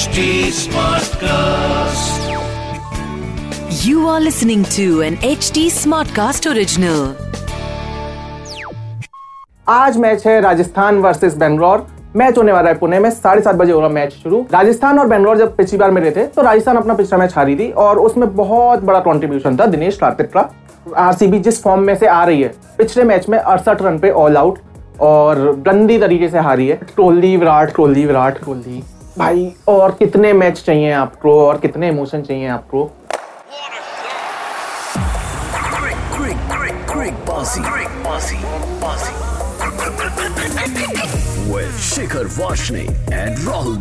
HD Smartcast. You are listening to an HD Smartcast original. आज match है Rajasthan versus Bangalore. Match होने वाला है पुणे में साढ़े सात बजे हो रहा मैच शुरू। राजस्थान और बेंगलोर जब पिछली बार मिले थे तो राजस्थान अपना पिछला मैच हारी थी और उसमें बहुत बड़ा कंट्रीब्यूशन था दिनेश कार्तिक का आरसीबी जिस फॉर्म में से आ रही है पिछले मैच में अड़सठ रन पे ऑल आउट और गंदी तरीके से हारी है। कोहली विराट कोहली विराट कोहली भाई और कितने मैच चाहिए आपको और कितने इमोशन चाहिए आपको. With Shikhar Vashne and Rahul.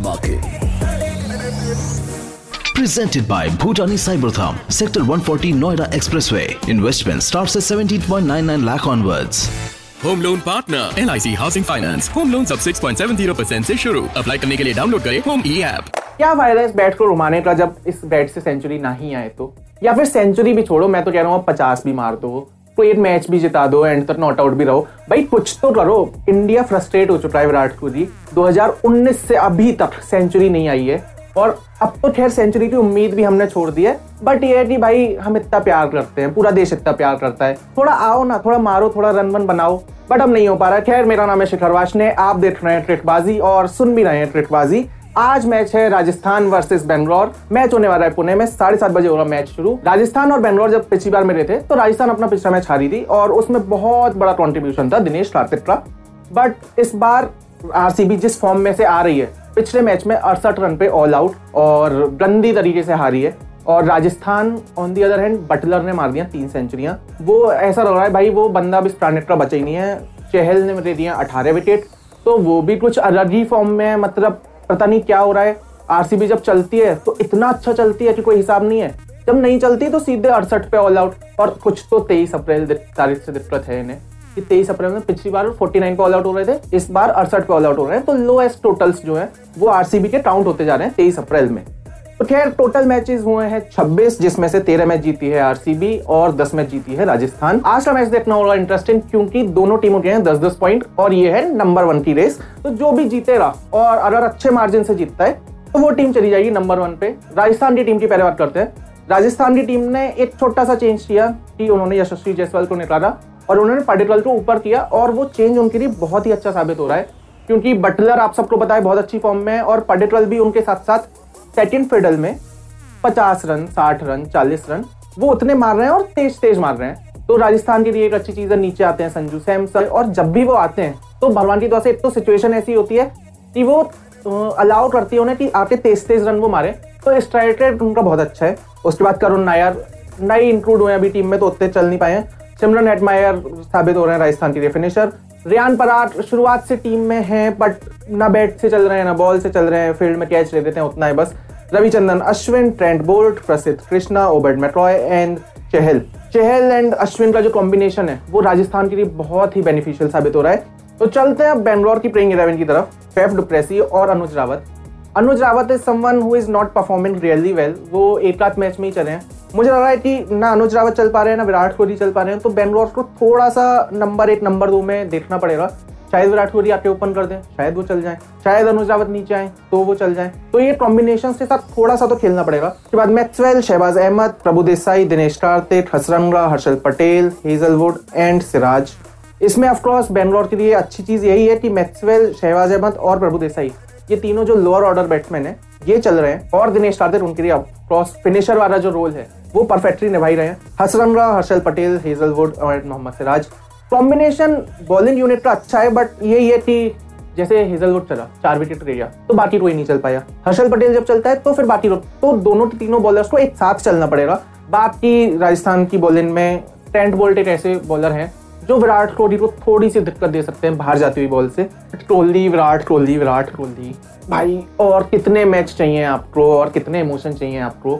Presented by Bhutani Cybertham, Sector 140 Noida Expressway. Investment starts at 17.99 lakh onwards. Home loan partner L I C housing finance home loan सब 6.70 परसेंट ऐसी शुरू. अप्लाई करने के लिए डाउनलोड करें home ई app क्या फ़ायदा इस बैट को घुमाने का जब इस बैट से सेंचुरी ना ही आए तो? या फिर सेंचुरी भी छोड़ो, मैं तो कह रहा हूँ पचास भी मार दो। कोई एक मैच भी जिता दो एंड तक नॉट आउट भी रहो। भाई, कुछ तो करो। इंडिया फ्रस्ट्रेट हो चुका है विराट कोहली। 2019 से अभी तक सेंचुरी नहीं आई है। और अब तो खैर सेंचुरी की उम्मीद भी हमने छोड़ दी है बट ये है कि भाई हम इतना प्यार करते हैं, पूरा देश इतना प्यार करता है। थोड़ा आओ ना, थोड़ा मारो, थोड़ा रन वन बनाओ बट अब नहीं हो पा रहा। खैर, मेरा नाम है शिखर वाशने, आप देख रहे हैं ट्रिकबाजी और सुन भी रहे हैं ट्रिकबाजी आज मैच है राजस्थान वर्सेस बेंगलोर मैच होने वाला है पुणे में, साढ़े सात बजे हो रहा मैच शुरू। राजस्थान और बेंगलोर जब पिछली बार मिले थे तो राजस्थान अपना पिछला मैच हारी थी और उसमें बहुत बड़ा कंट्रीब्यूशन था दिनेश कार्तिक का। बट इस बार आरसीबी जिस फॉर्म में से आ रही है पिछले मैच में अड़सठ रन पे ऑल आउट और गंदी तरीके से हारी है। और Rajasthan on the other hand Buttler ने मार दिया तीन सेंचुरियाँ वो ऐसा लग रहा है भाई, वो बंदा अब इस प्लानिट का बचा ही नहीं है। चहल ने दे दिया अठारह विकेट तो वो भी कुछ अलग ही फॉर्म में है मतलब पता नहीं क्या हो रहा है। आरसीबी जब चलती है तो इतना अच्छा चलती है कि कोई हिसाब नहीं है। जब नहीं चलती तो सीधे अड़सठ पे ऑल आउट और कुछ तो तेईस अप्रैल तारीख से दिक्कत है इन्हें। कि तेईस अप्रैल में पिछली बार 49 पे ऑल आउट हो रहे थे, इस बार अड़सठ पे ऑल आउट हो रहे हैं। तो लोएस्ट टोटल्स जो है, वो आरसीबी के काउंट होते जा रहे हैं तेईस अप्रैल में। तो खैर टोटल मैचेस हुए हैं 26 जिसमें से 13 मैच जीती है आरसीबी और 10 मैच जीती है राजस्थान। आज का मैच देखना होगा इंटरेस्टिंग क्योंकि दोनों टीमों के हैं 10-10 पॉइंट और ये है नंबर वन की रेस तो जो भी जीतेगा और अगर अच्छे मार्जिन से जीतता है तो वो टीम चली जाएगी नंबर वन पे। राजस्थान की टीम की पहले बात करते हैं। राजस्थान की टीम ने एक छोटा सा चेंज किया कि उन्होंने यशस्वी जायसवाल को निकाला। और उन्होंने पाडिकल को ऊपर किया और वो चेंज उनके लिए बहुत ही अच्छा साबित हो रहा है। क्योंकि बटलर आप सबको है, बहुत अच्छी फॉर्म में है और पाडिकल भी उनके साथ साथ सेकंड फिडल में पचास रन, साठ रन, चालीस रन, वो उतने मार रहे हैं और तेज तेज मार रहे हैं। तो राजस्थान के लिए एक अच्छी चीज़ है, नीचे आते हैं संजू सैमसन और जब भी वो आते हैं तो भगवान की दुआ से एक तो सिचुएशन ऐसी होती है कि वो अलाउ करती है उन्हें कि आके तेज तेज रन वो मारे। तो स्ट्राइक रेट उनका बहुत अच्छा है। उसके बाद करुण नायर, नए इंक्लूड हुए अभी टीम में तो उतने चल नहीं पाए सिमरन एटमायर साबित हो रहे हैं राजस्थान के लिए फिनिशर रियान पराट शुरुआत से टीम में है बट ना बैट से चल रहे हैं, ना बॉल से चल रहे हैं फ़ील्ड में कैच ले देते हैं, उतना है बस। रविचंदन, Ashwin Trent Boult Prasidh Krishna Obed मेट्रॉय and Chahal Chahal and Ashwin का जो कॉम्बिनेशन है, वो राजस्थान के लिए बहुत ही बेनिफिशियल साबित हो रहा है। तो चलते हैं अब बेंगलोर की प्लेइंग इलेवन की तरफ़। फेफ डुप्रेसी और Anuj Rawat. Anuj Rawat is someone who is not performing really well वो एक आध मैच में ही चले हैं। मुझे लग रहा है कि ना अनुज रावत चल पा रहे हैं, ना विराट कोहली चल पा रहे हैं तो बेंगलोर को थोड़ा सा नंबर एक नंबर दो में देखना पड़ेगा। शायद विराट कोहली आके ओपन कर दें, शायद वो चल जाए। शायद अनुज रावत नीचे आए तो वो चल जाए। तो ये कॉम्बिनेशन के साथ थोड़ा सा तो खेलना पड़ेगा। उसके बाद Maxwell Shahbaz Ahmed Prabhudessai Dinesh Karthik Hasaranga Harshal Patel Hazlewood and Siraj इसमें ऑफकोर्स बेंगलोर के लिए अच्छी चीज़ यही है कि मैक्सवेल शहबाज अहमद और प्रभु देसाई ये तीनों जो लोअर ऑर्डर बैट्समैन है, ये चल रहे हैं और दिनेश कार्तिक उनके लिए क्रॉस फिनिशर वाला जो रोल है, वो परफेक्टली निभाई रहे हैं। हसरमरा हर्षल पटेल, हेजलवुड और Mohammed Siraj. Combination bowling unit का अच्छा है बट ये ये कि जैसे हेजलवुड चला, चार विकेट ले गया तो बाकी कोई नहीं चल पाया। हर्षल पटेल जब चलता है तो फिर बाकी तो दोनों तीनों बॉलर्स को एक साथ चलना पड़ेगा। बाकी राजस्थान की बॉलिंग में टेंट बोल्ट एक ऐसे बॉलर हैं जो विराट कोहली को थोड़ी सी दिक्कत दे सकते हैं बाहर जाती हुई बॉल से कोहली, विराट कोहली विराट कोहली। भाई, और कितने मैच चाहिए आपको, और कितने इमोशन चाहिए आपको?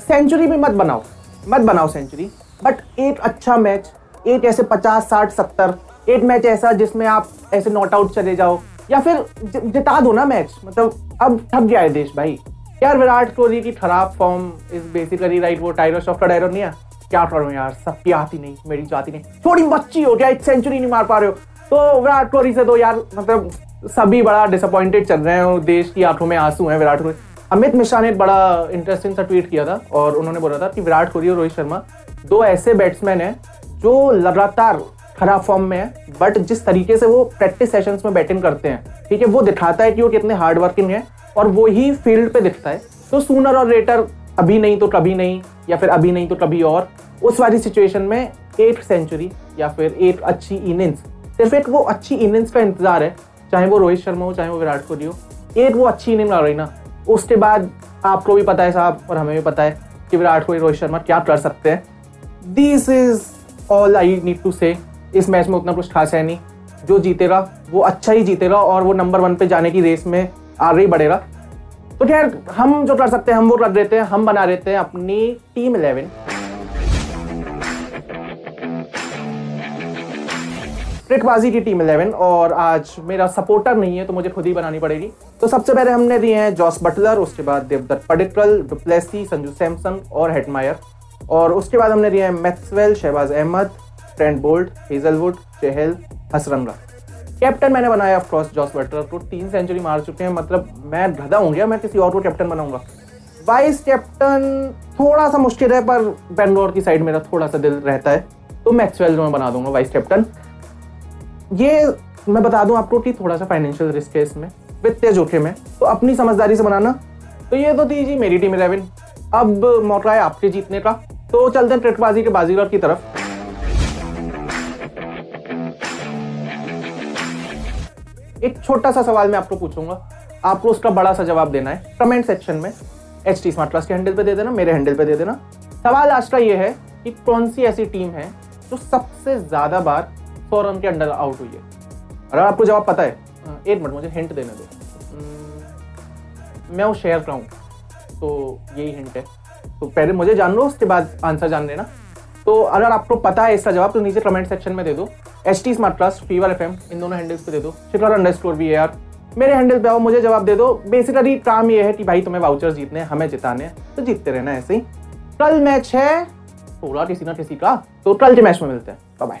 सेंचुरी भी मत बनाओ मत बनाओ सेंचुरी बट एक अच्छा मैच एक ऐसे पचास, साठ, सत्तर, एक मैच ऐसा जिसमें आप ऐसे नॉट आउट चले जाओ। या फिर जिता दो ना मैच मतलब अब थक गया है देश भाई। यार, विराट कोहली की खराब फॉर्म इज़ बेसिकली राइट वो टाइगर ऑफ़ का डायरो नहीं है क्या करूँ यार? सबकी आती नहीं, मेरी जो आती नहीं। थोड़ी बच्ची हो क्या? एक सेंचुरी नहीं मार पा रहे हो। तो विराट कोहली से तो यार मतलब सभी बड़ा डिसअपॉइंटेड चल रहे हैं देश की आँखों में आँसू हैं विराट कोहली। अमित मिश्रा ने बड़ा इंटरेस्टिंग सा ट्वीट किया था और उन्होंने बोला था कि विराट कोहली और रोहित शर्मा दो ऐसे बैट्समैन हैं जो लगातार खराब फॉर्म में है बट जिस तरीके से वो प्रैक्टिस सेशंस में बैटिंग करते हैं, ठीक है, वो दिखाता है कि वो कितने हार्ड वर्किंग है और वो ही फ़ील्ड पे दिखता है। तो सूनर और रेटर अभी नहीं तो कभी नहीं, या फिर अभी नहीं तो कभी और, उस वाली सिचुएशन में एक सेंचुरी या फिर एक अच्छी इनिंग्स सिर्फ़ एक वो अच्छी इनिंग्स का इंतज़ार है, चाहे वो रोहित शर्मा हो, चाहे वो विराट कोहली हो, एक वो अच्छी इनिंग लग रही ना। उसके बाद आपको भी पता है साहब, और हमें भी पता है, कि विराट कोहली, रोहित शर्मा क्या कर सकते हैं। This is all I need to say इस मैच में उतना कुछ खास है नहीं। जो जीतेगा, वो अच्छा ही जीतेगा, और वो नंबर वन पे जाने की रेस में आगे ही बढ़ेगा। तो खैर, हम जो कर सकते हैं, हम वो कर देते हैं, हम बना देते हैं अपनी टीम इलेवन। ट्रिकबाजी की टीम इलेवन, और आज मेरा सपोर्टर नहीं है तो मुझे खुद ही बनानी पड़ेगी। तो सबसे पहले हमने दिए हैं जॉस बटलर, उसके बाद देवदत्त पडिक्कल, डुप्लेसी, संजू सैमसन और हेटमायर। और उसके बाद हमने दिए हैं Maxwell Shahbaz Ahmed, Trent Boult, Hazlewood, Chahal Hasaranga captain मैंने बनाया ऑफकोर्स जॉस बटलर को तीन सेंचुरी मार चुके हैं। मतलब मैं गधा हूँ गया मैं किसी और को कैप्टन बनाऊँगा? वाइस कैप्टन थोड़ा सा मुश्किल है, पर बेंगलोर की साइड मेरा थोड़ा सा दिल रहता है। तो मैक्सवेल जो मैं बना दूँगा वाइस कैप्टन ये मैं बता दूँ आपको कि थोड़ा सा फाइनेंशियल रिस्क है इसमें, वित्तीय जोखिम है। तो अपनी समझदारी से बनाना। तो ये तो थी जी मेरी टीम इलेवन अब मौका है आपके जीतने का। तो चलते हैं ट्रिकबाजी के बाजीगर की तरफ़। एक छोटा सा सवाल मैं आपको पूछूँगा। आपको उसका बड़ा सा जवाब देना है। कमेंट सेक्शन में एच टी स्मार्ट क्लास के हैंडल पे दे देना, मेरे हैंडल पे दे देना। सवाल आज का ये है कि कौन सी ऐसी टीम है जो सबसे ज़्यादा बार सौ रन के अंडर आउट हुई है? अगर आपको जवाब पता है एक मिनट मुझे हिंट देने दो। मैं वो शेयर कराऊँ तो यही हिंट है। तो पहले मुझे जान लो, उसके बाद आंसर जान लेना। तो अगर आपको पता है इसका जवाब तो नीचे कमेंट सेक्शन में दे दो। H T smart plus fever F M दोनों हैंडल्स पे दे दो। शिखर अंडर स्कोर भी यार मेरे हैंडल पे आओ, मुझे जवाब दे दो। बेसिकली काम ये है कि भाई तुम्हें वाउचर जीतने हमें जिताने तो जीतते रहना ऐसे ही। कल मैच है थोड़ा किसी ना किसी का तो कल के मैच में मिलते हैं। By